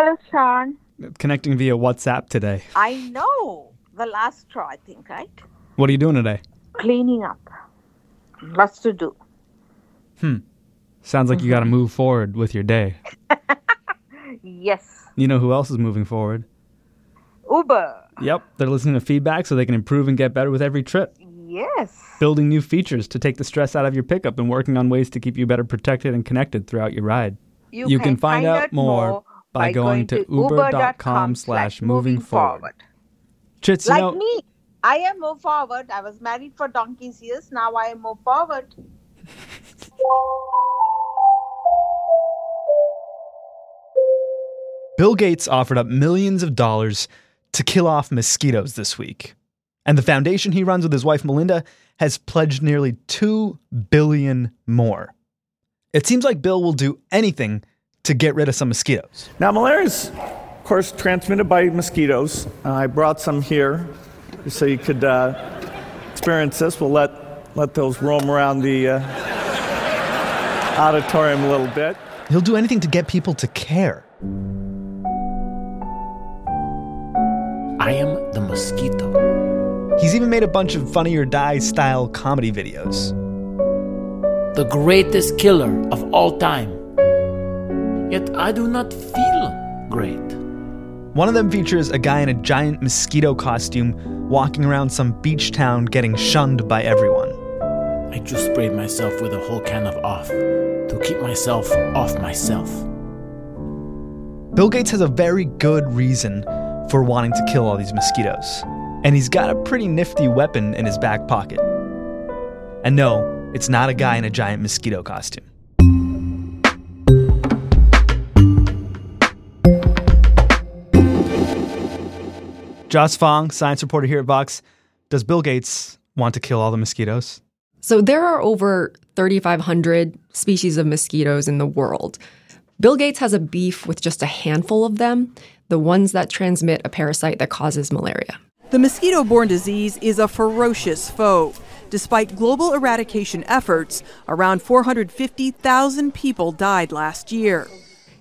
Hello, Sean. Connecting via WhatsApp today. I know the last straw, I think, right? What are you doing today? Cleaning up. Lots to do. Hmm. Sounds like you got to move forward with your day. Yes. You know who else is moving forward? Uber. Yep, they're listening to feedback so they can improve and get better with every trip. Yes. Building new features to take the stress out of your pickup and working on ways to keep you better protected and connected throughout your ride. You, can find out more by going to uber.com slash moving forward. Chits, you Like know, me, I am move forward. I was married for donkey's years. Now I am move forward. Bill Gates offered up millions of dollars to kill off mosquitoes this week. And the foundation he runs with his wife Melinda has pledged nearly 2 billion more. It seems like Bill will do anything to get rid of some mosquitoes. Now, malaria is, of course, transmitted by mosquitoes. Uh, I brought some here so you could uh, experience this. We'll let, let those roam around the uh, auditorium a little bit. He'll do anything to get people to care. I am the mosquito. He's even made a bunch of funny or die style comedy videos. the greatest killer of all time. Yet I do not feel great. One of them features a guy in a giant mosquito costume walking around some beach town getting shunned by everyone. I just sprayed myself with a whole can of off to keep myself off myself. Bill Gates has a very good reason for wanting to kill all these mosquitoes, and he's got a pretty nifty weapon in his back pocket. And no, it's not a guy in a giant mosquito costume. Joss Fong, science reporter here at Vox. Does Bill Gates want to kill all the mosquitoes? So there are over 3,500 species of mosquitoes in the world. Bill Gates has a beef with just a handful of them, the ones that transmit a parasite that causes malaria. The mosquito borne disease is a ferocious foe. Despite global eradication efforts, around 450,000 people died last year.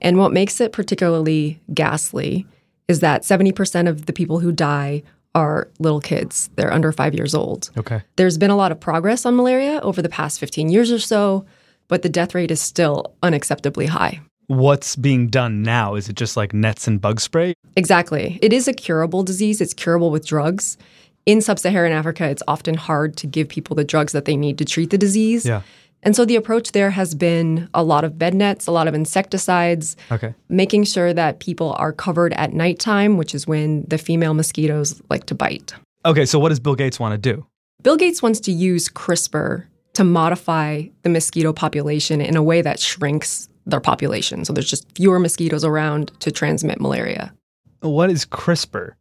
And what makes it particularly ghastly is that 70% of the people who die are little kids. They're under five years old. Okay. There's been a lot of progress on malaria over the past 15 years or so, but the death rate is still unacceptably high. What's being done now? Is it just like nets and bug spray? Exactly. It is a curable disease, it's curable with drugs. In sub Saharan Africa, it's often hard to give people the drugs that they need to treat the disease. Yeah. And so the approach there has been a lot of bed nets, a lot of insecticides, Okay. making sure that people are covered at nighttime, which is when the female mosquitoes like to bite. Okay, so what does Bill Gates want to do? Bill Gates wants to use CRISPR to modify the mosquito population in a way that shrinks their population. So there's just fewer mosquitoes around to transmit malaria. What is CRISPR?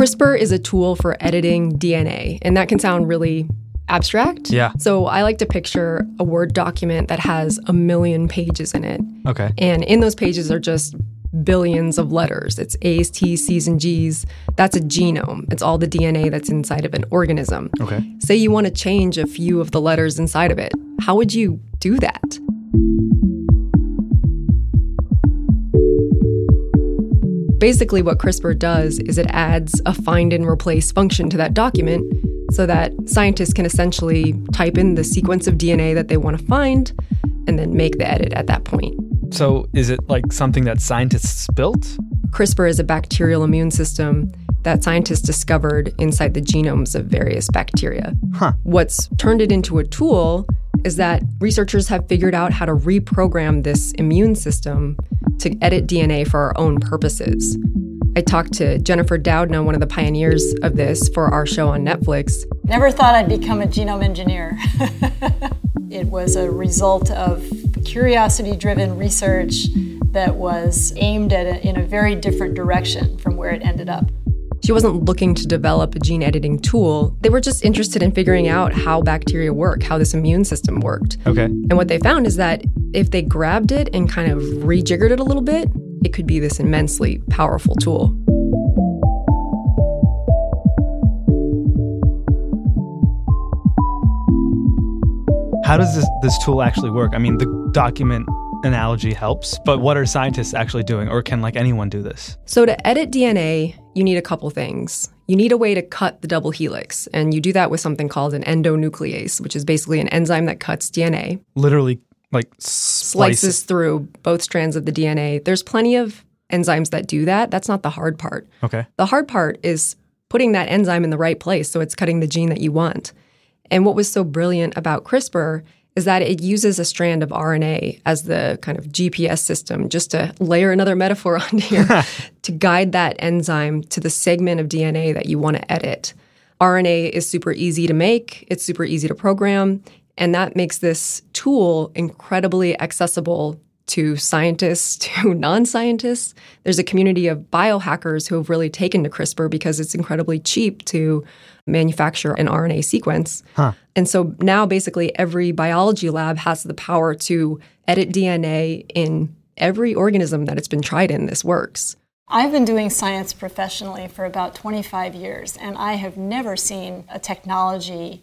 CRISPR is a tool for editing DNA, and that can sound really abstract. Yeah. So I like to picture a Word document that has a million pages in it. Okay. And in those pages are just billions of letters. It's A's, T's, C's, and G's. That's a genome. It's all the DNA that's inside of an organism. Okay. Say you want to change a few of the letters inside of it. How would you do that? Basically, what CRISPR does is it adds a find and replace function to that document so that scientists can essentially type in the sequence of DNA that they want to find and then make the edit at that point. So is it like something that scientists built? CRISPR is a bacterial immune system that scientists discovered inside the genomes of various bacteria. Huh. What's turned it into a tool is that researchers have figured out how to reprogram this immune system to edit DNA for our own purposes. I talked to Jennifer Doudna, one of the pioneers of this, for our show on Netflix. Never thought I'd become a genome engineer. it was a result of curiosity driven research that was aimed at a, in a very different direction from where it ended up. She wasn't looking to develop a gene editing tool. They were just interested in figuring out how bacteria work, how this immune system worked. Okay. And what they found is that if they grabbed it and kind of rejiggered it a little bit, it could be this immensely powerful tool. How does this this tool actually work? I mean, the document analogy helps, but what are scientists actually doing, or can like anyone do this? So, to edit DNA, you need a couple things. You need a way to cut the double helix, and you do that with something called an endonuclease, which is basically an enzyme that cuts DNA, Literally, like slices slices. through both strands of the DNA. There's plenty of enzymes that do that. That's not the hard part. Okay. The hard part is putting that enzyme in the right place so it's cutting the gene that you want. And what was so brilliant about CRISPR is that it uses a strand of RNA as the kind of GPS system, just to layer another metaphor on here, to guide that enzyme to the segment of DNA that you want to edit. RNA is super easy to make, it's super easy to program, and that makes this tool incredibly accessible to scientists, to non scientists. There's a community of biohackers who have really taken to CRISPR because it's incredibly cheap to manufacture an RNA sequence. And so now basically every biology lab has the power to edit DNA in every organism that it's been tried in. This works. I've been doing science professionally for about 25 years, and I have never seen a technology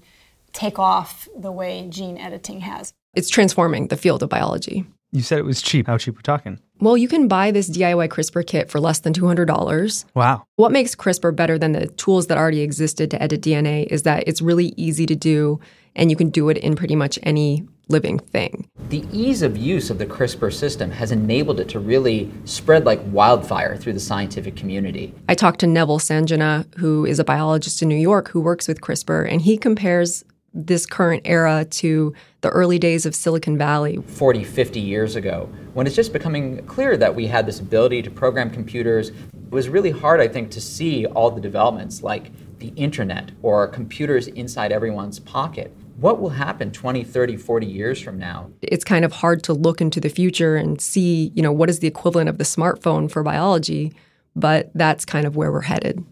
take off the way gene editing has. It's transforming the field of biology. You said it was cheap. How cheap we're talking? Well, you can buy this DIY CRISPR kit for less than $200. Wow. What makes CRISPR better than the tools that already existed to edit DNA is that it's really easy to do and you can do it in pretty much any living thing. The ease of use of the CRISPR system has enabled it to really spread like wildfire through the scientific community. I talked to Neville Sanjana, who is a biologist in New York who works with CRISPR, and he compares this current era to the early days of Silicon Valley. 40, 50 years ago, when it's just becoming clear that we had this ability to program computers. It was really hard, I think, to see all the developments like the internet or computers inside everyone's pocket. What will happen 20, 30, 40 years from now? It's kind of hard to look into the future and see, you know, what is the equivalent of the smartphone for biology, but that's kind of where we're headed.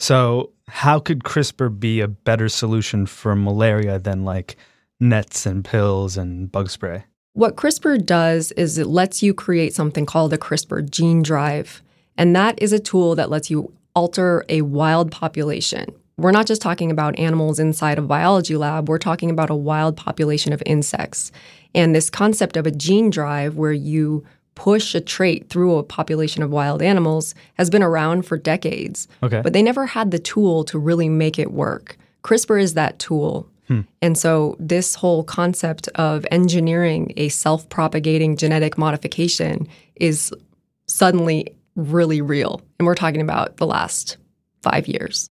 So, how could CRISPR be a better solution for malaria than like nets and pills and bug spray? What CRISPR does is it lets you create something called a CRISPR gene drive. And that is a tool that lets you alter a wild population. We're not just talking about animals inside a biology lab, we're talking about a wild population of insects. And this concept of a gene drive, where you push a trait through a population of wild animals, has been around for decades. Okay. But they never had the tool to really make it work. CRISPR is that tool. Hmm. And so, this whole concept of engineering a self propagating genetic modification is suddenly really real. And we're talking about the last five years.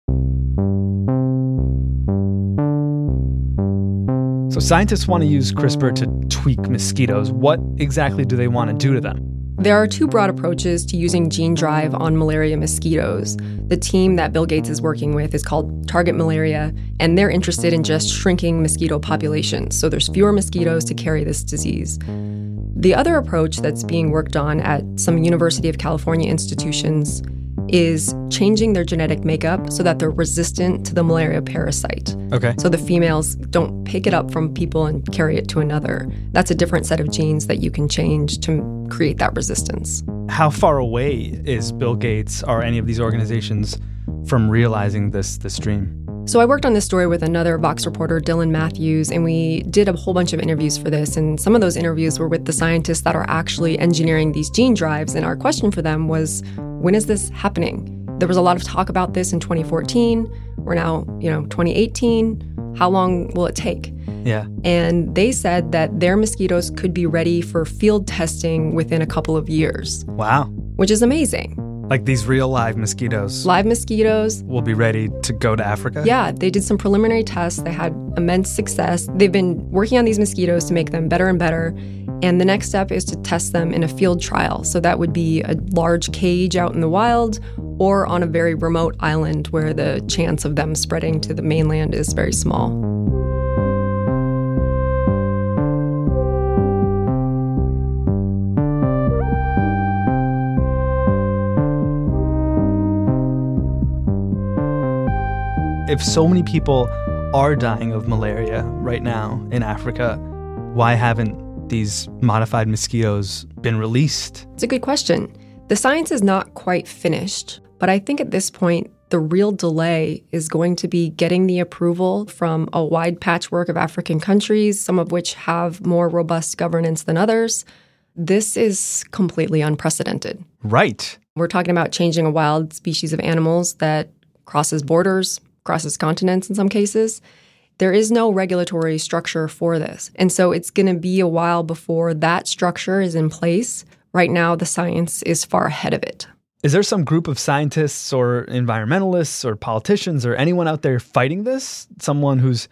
So, scientists want to use CRISPR to tweak mosquitoes. What exactly do they want to do to them? There are two broad approaches to using gene drive on malaria mosquitoes. The team that Bill Gates is working with is called Target Malaria, and they're interested in just shrinking mosquito populations so there's fewer mosquitoes to carry this disease. The other approach that's being worked on at some University of California institutions is changing their genetic makeup so that they're resistant to the malaria parasite. Okay. So the females don't pick it up from people and carry it to another. That's a different set of genes that you can change to create that resistance. How far away is Bill Gates or any of these organizations from realizing this this dream? So I worked on this story with another Vox reporter, Dylan Matthews, and we did a whole bunch of interviews for this. And some of those interviews were with the scientists that are actually engineering these gene drives. And our question for them was, when is this happening? There was a lot of talk about this in 2014. We're now, you know, 2018. How long will it take? Yeah. And they said that their mosquitoes could be ready for field testing within a couple of years, Wow. which is amazing. Like these real live mosquitoes Live mosquitoes, will be ready to go to Africa? Yeah, they did some preliminary tests. They had immense success. They've been working on these mosquitoes to make them better and better. And the next step is to test them in a field trial. So that would be a large cage out in the wild or on a very remote island where the chance of them spreading to the mainland is very small. If so many people are dying of malaria right now in Africa, why haven't these modified mosquitoes been released? It's a good question. The science is not quite finished, but I think at this point, the real delay is going to be getting the approval from a wide patchwork of African countries, some of which have more robust governance than others. this is completely unprecedented. Right. We're talking about changing a wild species of animals that crosses borders, crosses continents in some cases. There is no regulatory structure for this. And so it's going to be a while before that structure is in place. Right now, the science is far ahead of it. Is there some group of scientists or environmentalists or politicians or anyone out there fighting this? Someone who's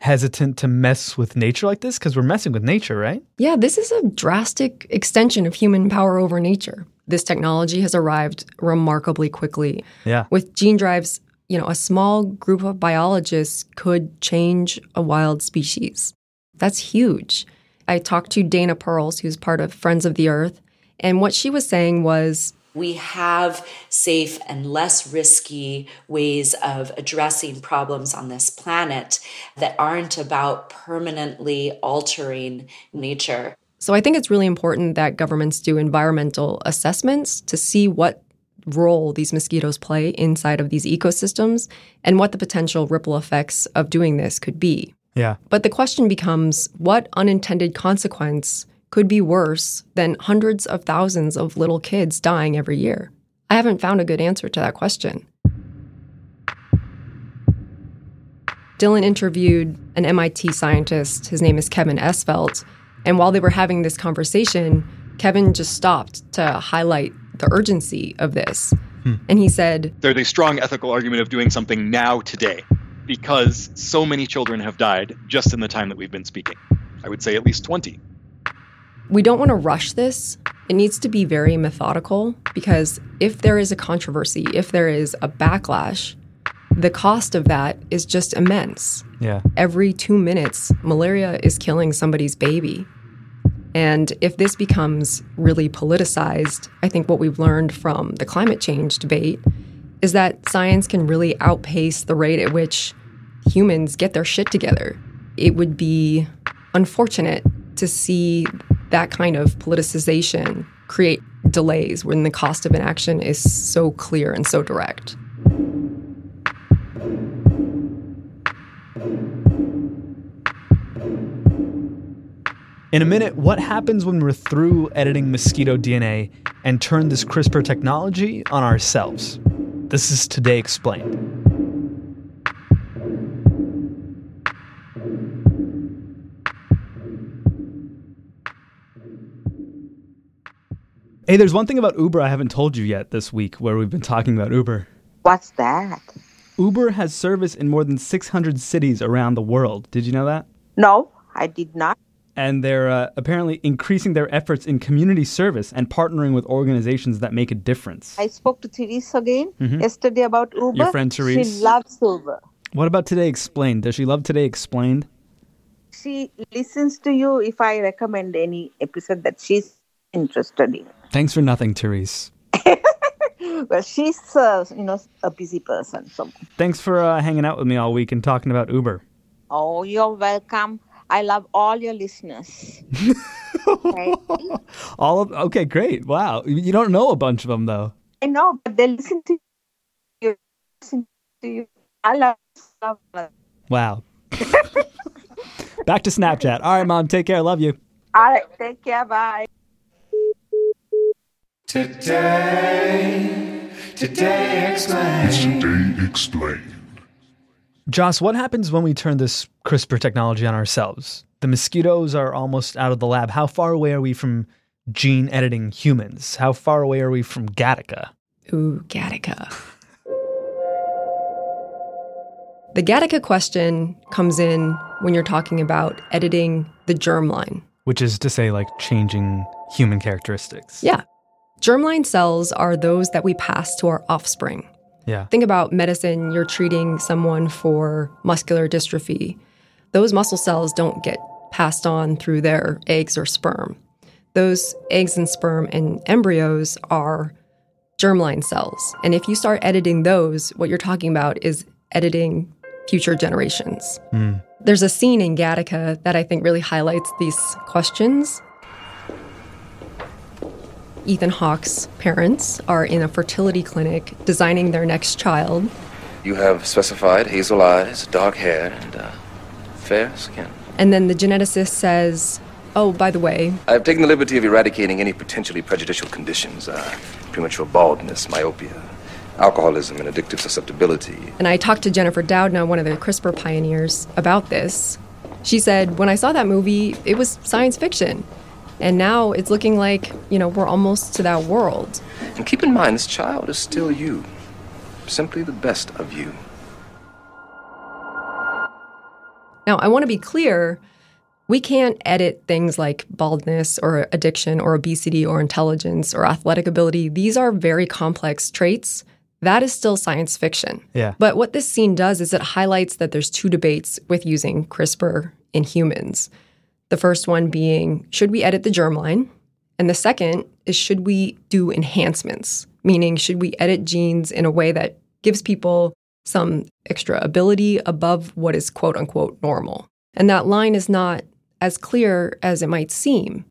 hesitant to mess with nature like this? Because we're messing with nature, right? Yeah, this is a drastic extension of human power over nature. This technology has arrived remarkably quickly. Yeah. With gene drives, you know, a small group of biologists could change a wild species. That's huge. I talked to Dana Perls, who's part of Friends of the Earth, and what she was saying was we have safe and less risky ways of addressing problems on this planet that aren't about permanently altering nature. So I think it's really important that governments do environmental assessments to see what role these mosquitoes play inside of these ecosystems and what the potential ripple effects of doing this could be. Yeah. But the question becomes what unintended consequence could be worse than hundreds of thousands of little kids dying every year? I haven't found a good answer to that question. Dylan interviewed an MIT scientist. His name is Kevin Esvelt. And while they were having this conversation, Kevin just stopped to highlight the urgency of this. Hmm. And he said, There's a strong ethical argument of doing something now, today, because so many children have died just in the time that we've been speaking. I would say at least 20. We don't want to rush this. It needs to be very methodical because if there is a controversy, if there is a backlash, the cost of that is just immense. Yeah. Every two minutes, malaria is killing somebody's baby. And if this becomes really politicized, I think what we've learned from the climate change debate is that science can really outpace the rate at which humans get their shit together. It would be unfortunate to see that kind of politicization create delays when the cost of inaction is so clear and so direct. In a minute, what happens when we're through editing mosquito DNA and turn this CRISPR technology on ourselves? This is Today Explained. Hey, there's one thing about Uber I haven't told you yet this week where we've been talking about Uber. What's that? Uber has service in more than 600 cities around the world. Did you know that? No, I did not. And they're uh, apparently increasing their efforts in community service and partnering with organizations that make a difference. I spoke to Therese again mm-hmm. yesterday about Uber. Your friend Therese? She loves Uber. What about Today Explained? Does she love Today Explained? She listens to you if I recommend any episode that she's interested in. Thanks for nothing, Therese. well, she's uh, you know a busy person. So thanks for uh, hanging out with me all week and talking about Uber. Oh, you're welcome. I love all your listeners. okay. all of okay, great. Wow, you don't know a bunch of them though. I know, but they listen to you. Listen to you. I love. love wow. Back to Snapchat. All right, mom. Take care. Love you. All right. Take care. Bye. Today, today explained. Today explained. Joss, what happens when we turn this CRISPR technology on ourselves? The mosquitoes are almost out of the lab. How far away are we from gene editing humans? How far away are we from Gattaca? Ooh, Gattaca. The Gattaca question comes in when you're talking about editing the germline, which is to say, like changing human characteristics. Yeah. Germline cells are those that we pass to our offspring. Yeah. Think about medicine, you're treating someone for muscular dystrophy. Those muscle cells don't get passed on through their eggs or sperm. Those eggs and sperm and embryos are germline cells. And if you start editing those, what you're talking about is editing future generations. Mm. There's a scene in Gattaca that I think really highlights these questions. Ethan Hawke's parents are in a fertility clinic designing their next child. You have specified hazel eyes, dark hair, and uh, fair skin. And then the geneticist says, Oh, by the way, I've taken the liberty of eradicating any potentially prejudicial conditions uh, premature baldness, myopia, alcoholism, and addictive susceptibility. and I talked to Jennifer Doudna, one of the CRISPR pioneers, about this. She said, when I saw that movie, it was science fiction. And now it's looking like, you know, we're almost to that world. And keep in mind, this child is still you, simply the best of you. Now, I want to be clear we can't edit things like baldness or addiction or obesity or intelligence or athletic ability. These are very complex traits. That is still science fiction. Yeah. But what this scene does is it highlights that there's two debates with using CRISPR in humans. The first one being should we edit the germline? And the second is should we do enhancements? Meaning, should we edit genes in a way that gives people some extra ability above what is quote unquote normal? And that line is not as clear as it might seem.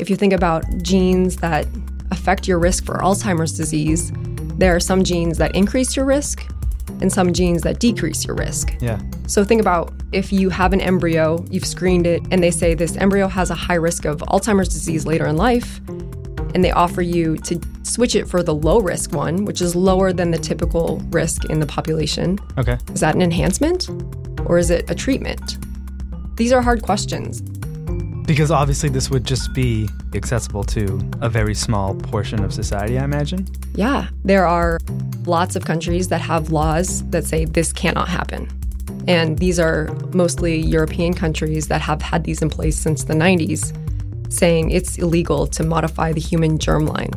If you think about genes that affect your risk for Alzheimer's disease, there are some genes that increase your risk and some genes that decrease your risk. Yeah. So think about if you have an embryo, you've screened it, and they say this embryo has a high risk of Alzheimer's disease later in life, and they offer you to switch it for the low risk one, which is lower than the typical risk in the population. Okay. Is that an enhancement or is it a treatment? These are hard questions. Because obviously this would just be accessible to a very small portion of society, I imagine. Yeah, there are lots of countries that have laws that say this cannot happen. And these are mostly European countries that have had these in place since the 90s, saying it's illegal to modify the human germline.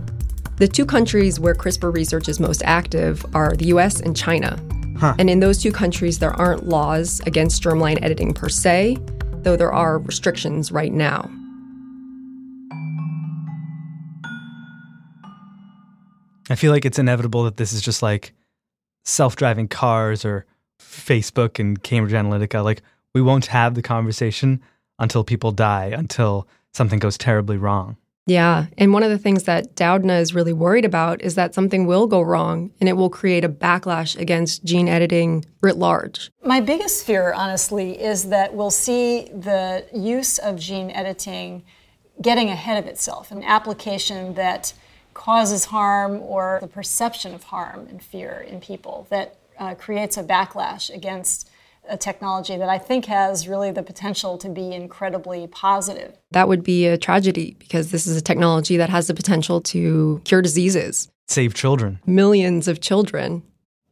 The two countries where CRISPR research is most active are the US and China. Huh. And in those two countries, there aren't laws against germline editing per se, though there are restrictions right now. I feel like it's inevitable that this is just like self driving cars or Facebook and Cambridge Analytica. Like, we won't have the conversation until people die, until something goes terribly wrong. Yeah. And one of the things that Doudna is really worried about is that something will go wrong and it will create a backlash against gene editing writ large. My biggest fear, honestly, is that we'll see the use of gene editing getting ahead of itself, an application that causes harm or the perception of harm and fear in people that uh, creates a backlash against a technology that I think has really the potential to be incredibly positive. That would be a tragedy because this is a technology that has the potential to cure diseases, Save children. millions of children.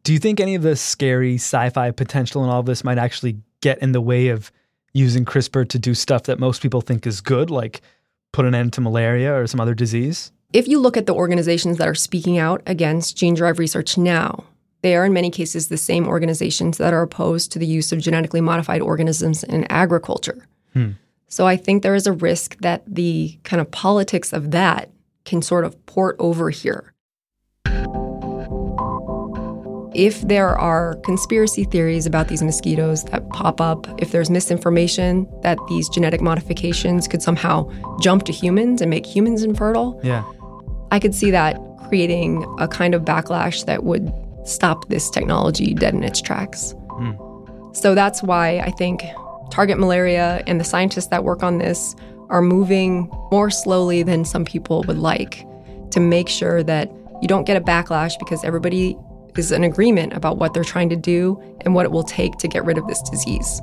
Do you think any of the scary sci fi potential in all of this might actually get in the way of using CRISPR to do stuff that most people think is good, like put an end to malaria or some other disease? If you look at the organizations that are speaking out against gene drive research now, they are in many cases the same organizations that are opposed to the use of genetically modified organisms in agriculture. Hmm. So I think there is a risk that the kind of politics of that can sort of port over here. If there are conspiracy theories about these mosquitoes that pop up, if there's misinformation that these genetic modifications could somehow jump to humans and make humans infertile, Yeah. I could see that creating a kind of backlash that would stop this technology dead in its tracks. Hmm. So that's why I think Target Malaria and the scientists that work on this are moving more slowly than some people would like to make sure that you don't get a backlash because everybody is in agreement about what they're trying to do and what it will take to get rid of this disease.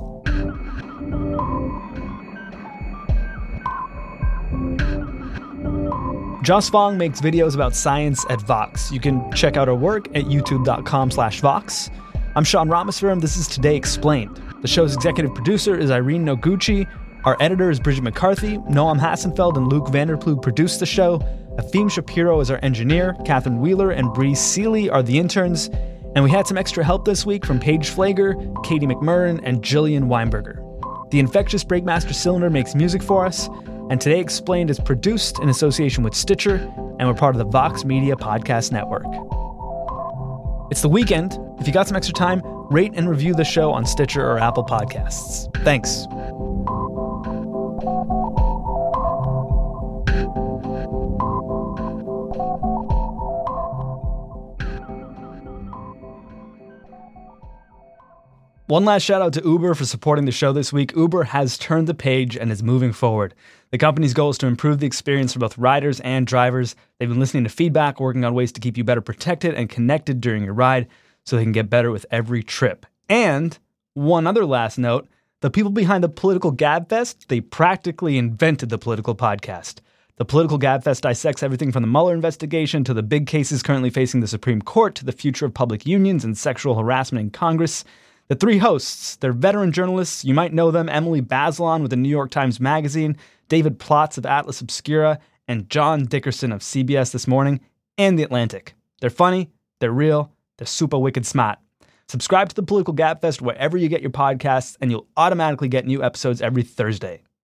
Joss Fong makes videos about science at Vox. You can check out her work at youtube.com slash Vox. I'm Sean Rameswaram. This is Today Explained. The show's executive producer is Irene Noguchi. Our editor is Bridget McCarthy. Noam Hassenfeld and Luke Vanderplug produced the show. Efim Shapiro is our engineer. Catherine Wheeler and Bree Seeley are the interns. And we had some extra help this week from Paige Flager, Katie McMurrin, and Jillian Weinberger. The Infectious Breakmaster Cylinder makes music for us, and Today Explained is produced in association with Stitcher, and we're part of the Vox Media Podcast Network. It's the weekend. If you got some extra time, rate and review the show on Stitcher or Apple Podcasts. Thanks. One last shout out to Uber for supporting the show this week. Uber has turned the page and is moving forward. The company's goal is to improve the experience for both riders and drivers. They've been listening to feedback, working on ways to keep you better protected and connected during your ride so they can get better with every trip. And one other last note the people behind the Political Gabfest, they practically invented the political podcast. The Political Gabfest dissects everything from the Mueller investigation to the big cases currently facing the Supreme Court to the future of public unions and sexual harassment in Congress. The three hosts, they're veteran journalists. You might know them Emily Bazelon with the New York Times Magazine, David Plotz of Atlas Obscura, and John Dickerson of CBS This Morning and The Atlantic. They're funny, they're real, they're super wicked smart. Subscribe to the Political Gabfest wherever you get your podcasts, and you'll automatically get new episodes every Thursday.